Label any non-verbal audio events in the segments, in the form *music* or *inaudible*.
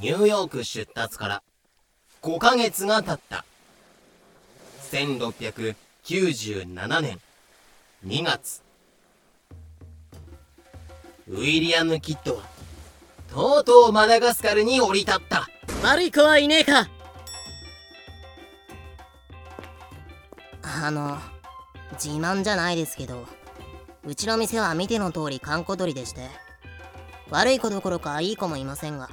ニューヨーク出立から5ヶ月が経った。1697年2月。ウィリアム・キッドはとうとうマダガスカルに降り立った。悪い子はいねえか。あの自慢じゃないですけどうちの店は見ての通り閑古鳥でして悪い子どころかいい子もいませんが。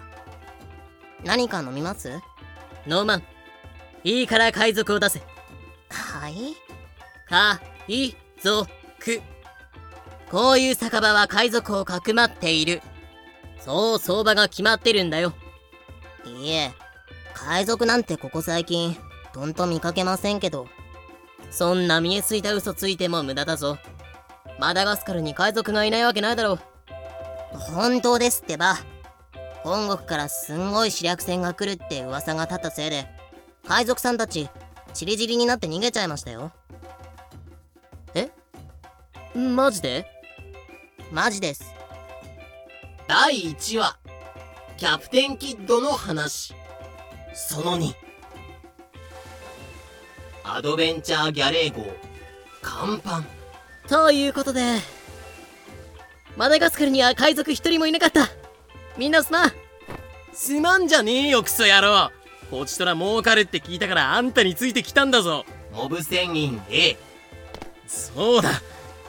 何か飲みます？ノーマンいいから海賊を出せ。はい。海賊こういう酒場は海賊をかくまっている。そう相場が決まってるんだよ。いえ。海賊なんてここ最近とんと見かけませんけど。そんな見えすいた嘘ついても無駄だぞ。マダガスカルに海賊がいないわけないだろう。本当ですってば本国からすんごい試略船が来るって噂が立ったせいで海賊さんたちチリジリになって逃げちゃいましたよ。マジで？マジです。第1話。キャプテンキッドの話。その2アドベンチャーギャレー号。甲板。ということでマダガスカルには海賊一人もいなかったみんなすまん。すまんじゃねえよクソ野郎。こちとら儲かるって聞いたからあんたについてきたんだぞ。モブ船員 A そうだ。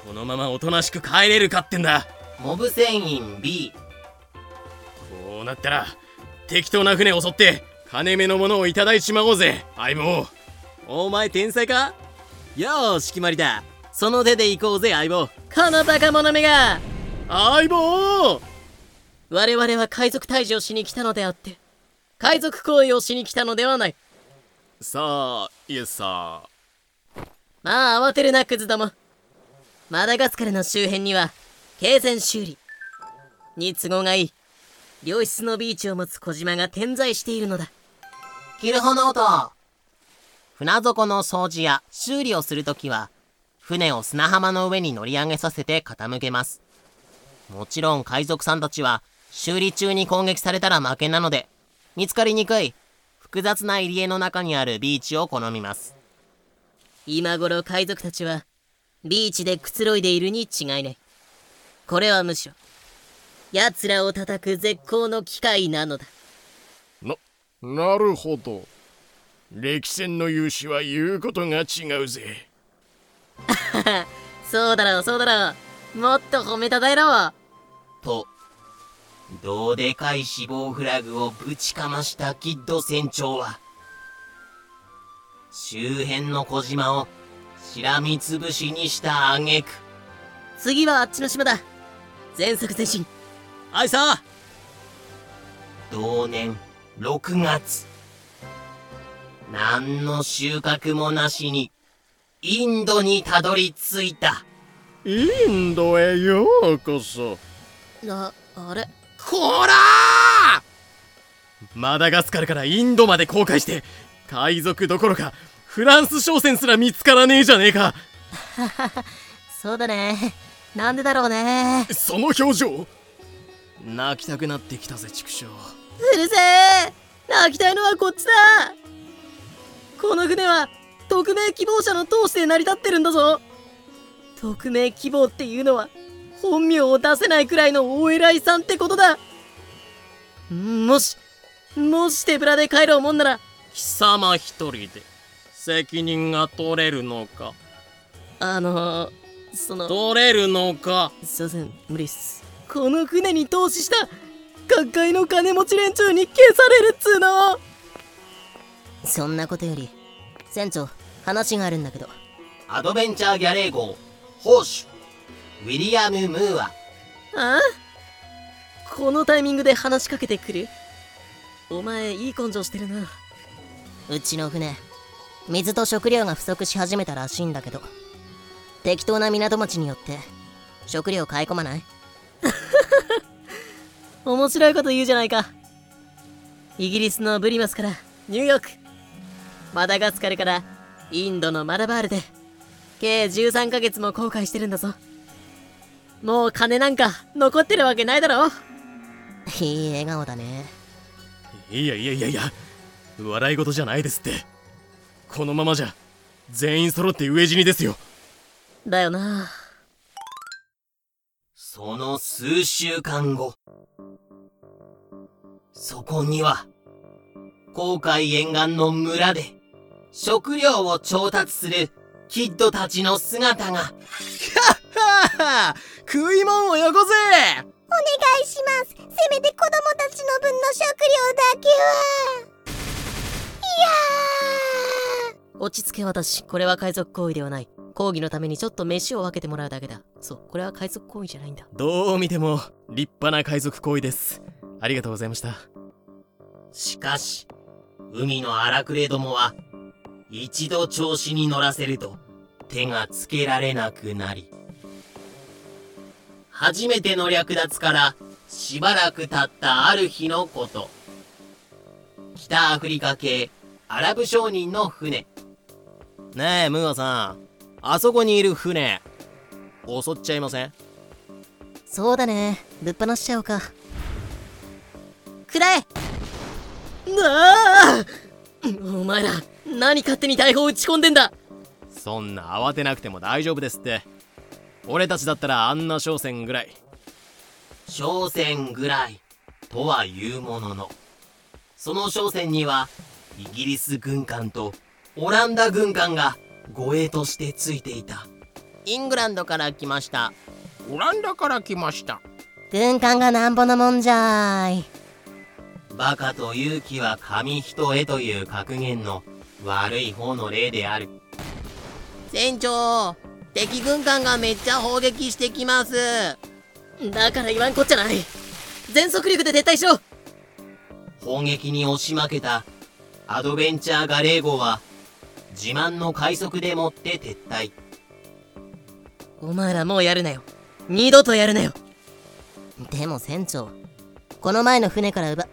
このままおとなしく帰れるかってんだ。モブ船員 B こうなったら適当な船を襲って金目のものをいただいちまおうぜ。相棒。お前天才か？よーし決まりだ。その手で行こうぜ相棒。このバカ者めが。相棒我々は海賊退治をしに来たのであって海賊行為をしに来たのではない。さあイエスさまあ慌てるなクズども。マダガスカルの周辺には軽船修理。に都合がいい。良質のビーチを持つ小島が点在しているのだ。キルホノート船底の掃除や修理をするときは船を砂浜の上に乗り上げさせて傾けます。もちろん海賊さんたちは修理中に攻撃されたら負けなので見つかりにくい複雑な入り江の中にあるビーチを好みます。今頃海賊たちはビーチでくつろいでいるに違いない。これはむしろ奴らを叩く絶好の機会なのだ。なるほど。歴戦の勇士は言うことが違うぜ。*laughs* そうだろうそうだろう。もっと褒めたたえろ。とどうでかい死亡フラグをぶちかましたキッド船長は周辺の小島をしらみつぶしにした挙句次はあっちの島だ。全速前進。あいさ同年6月。何の収穫もなしにインドにたどり着いた。インドへようこそ。ああれ？こらマダガスカルからインドまで航海して海賊どころかフランス商船すら見つからねえじゃねえか! *laughs* そうだね。なんでだろうね。その表情泣きたくなってきたぜ畜生。うるせえ。泣きたいのはこっちだ。この船は匿名希望者の通して成り立ってるんだぞ。匿名希望っていうのは本名を出せないくらいのお偉いさんってことだ。もしもし手ぶらで帰ろうもんなら貴様一人で責任が取れるのか？あのその取れるのか？すいません無理っす。この船に投資した各界の金持ち連中に消されるっつーの。そんなことより船長話があるんだけど。アドベンチャーギャレー号ホーシュウィリアム・ムーア。ああ？このタイミングで話しかけてくる？お前いい根性してるな。うちの船水と食料が不足し始めたらしいんだけど。適当な港町によって食料買い込まない？*laughs* 面白いこと言うじゃないか。イギリスのブリマスからニューヨーク。マダガスカルからインドのマラバールで計13ヶ月も航海してるんだぞもう金なんか残ってるわけないだろいい笑顔だねいやいやいやいや笑い事じゃないですってこのままじゃ全員揃って飢え死にですよだよなその数週間後。そこには、航海沿岸の村で、食料を調達するキッドたちの姿が。*laughs* あ食いもんをよこせ。お願いします。せめて子供たちの分の食料だけは。いや落ち着け私。これは海賊行為ではない。講義のためにちょっと飯を分けてもらうだけだ。そうこれは海賊行為じゃないんだ。どう見ても立派な海賊行為です。ありがとうございました。しかし、海の荒くれどもは、一度調子に乗らせると、手がつけられなくなり、初めての略奪から、しばらく経ったある日のこと。北アフリカ系アラブ商人の船。ねえムーアさん。あそこにいる船襲っちゃいません？そうだね。ぶっ放しちゃおうか。くらえ！なあお前ら何勝手に大砲撃ち込んでんだ！そんな慌てなくても大丈夫ですって俺たちだったらあんな商船ぐらい。商船ぐらいとは言うもののその商船にはイギリス軍艦とオランダ軍艦が護衛としてついていた。イングランドから来ました。オランダから来ました。軍艦がなんぼのもんじゃーい。バカと勇気は紙一重という格言の悪い方の例である。船長敵軍艦がめっちゃ砲撃してきます。だから言わんこっちゃない。全速力で撤退しろ。砲撃に押し負けたアドベンチャーガレー号は自慢の快速でもって撤退。お前らもうやるなよ。二度とやるなよ。でも船長この前の船から奪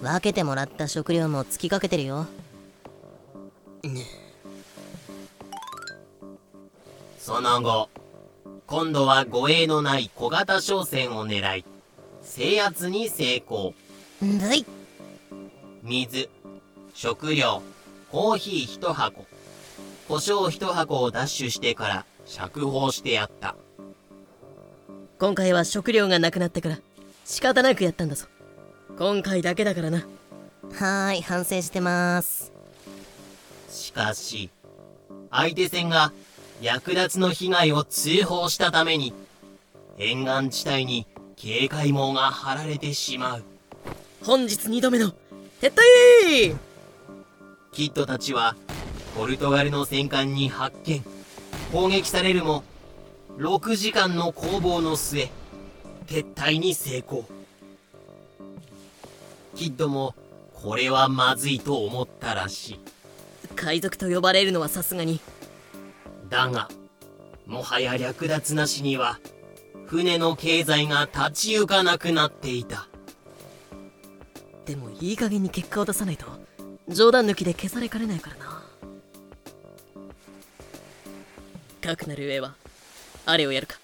分けてもらった食料も尽きかけてるよその後今度は護衛のない小型商船を狙い制圧に成功。い。水食料コーヒー一箱。胡椒一箱を奪取してから釈放してやった。今回は食料がなくなったから仕方なくやったんだぞ。今回だけだからな。はーい反省してます。しかし相手船が略奪の被害を通報したために沿岸地帯に警戒網が張られてしまう。本日二度目の撤退！キッドたちはポルトガルの戦艦に発見。攻撃されるも6時間の攻防の末撤退に成功。キッドもこれはまずいと思ったらしい。海賊と呼ばれるのはさすがにだがもはや略奪なしには船の経済が立ち行かなくなっていた。でもいい加減に結果を出さないと冗談抜きで消されかねないからな。かくなる上はあれをやるか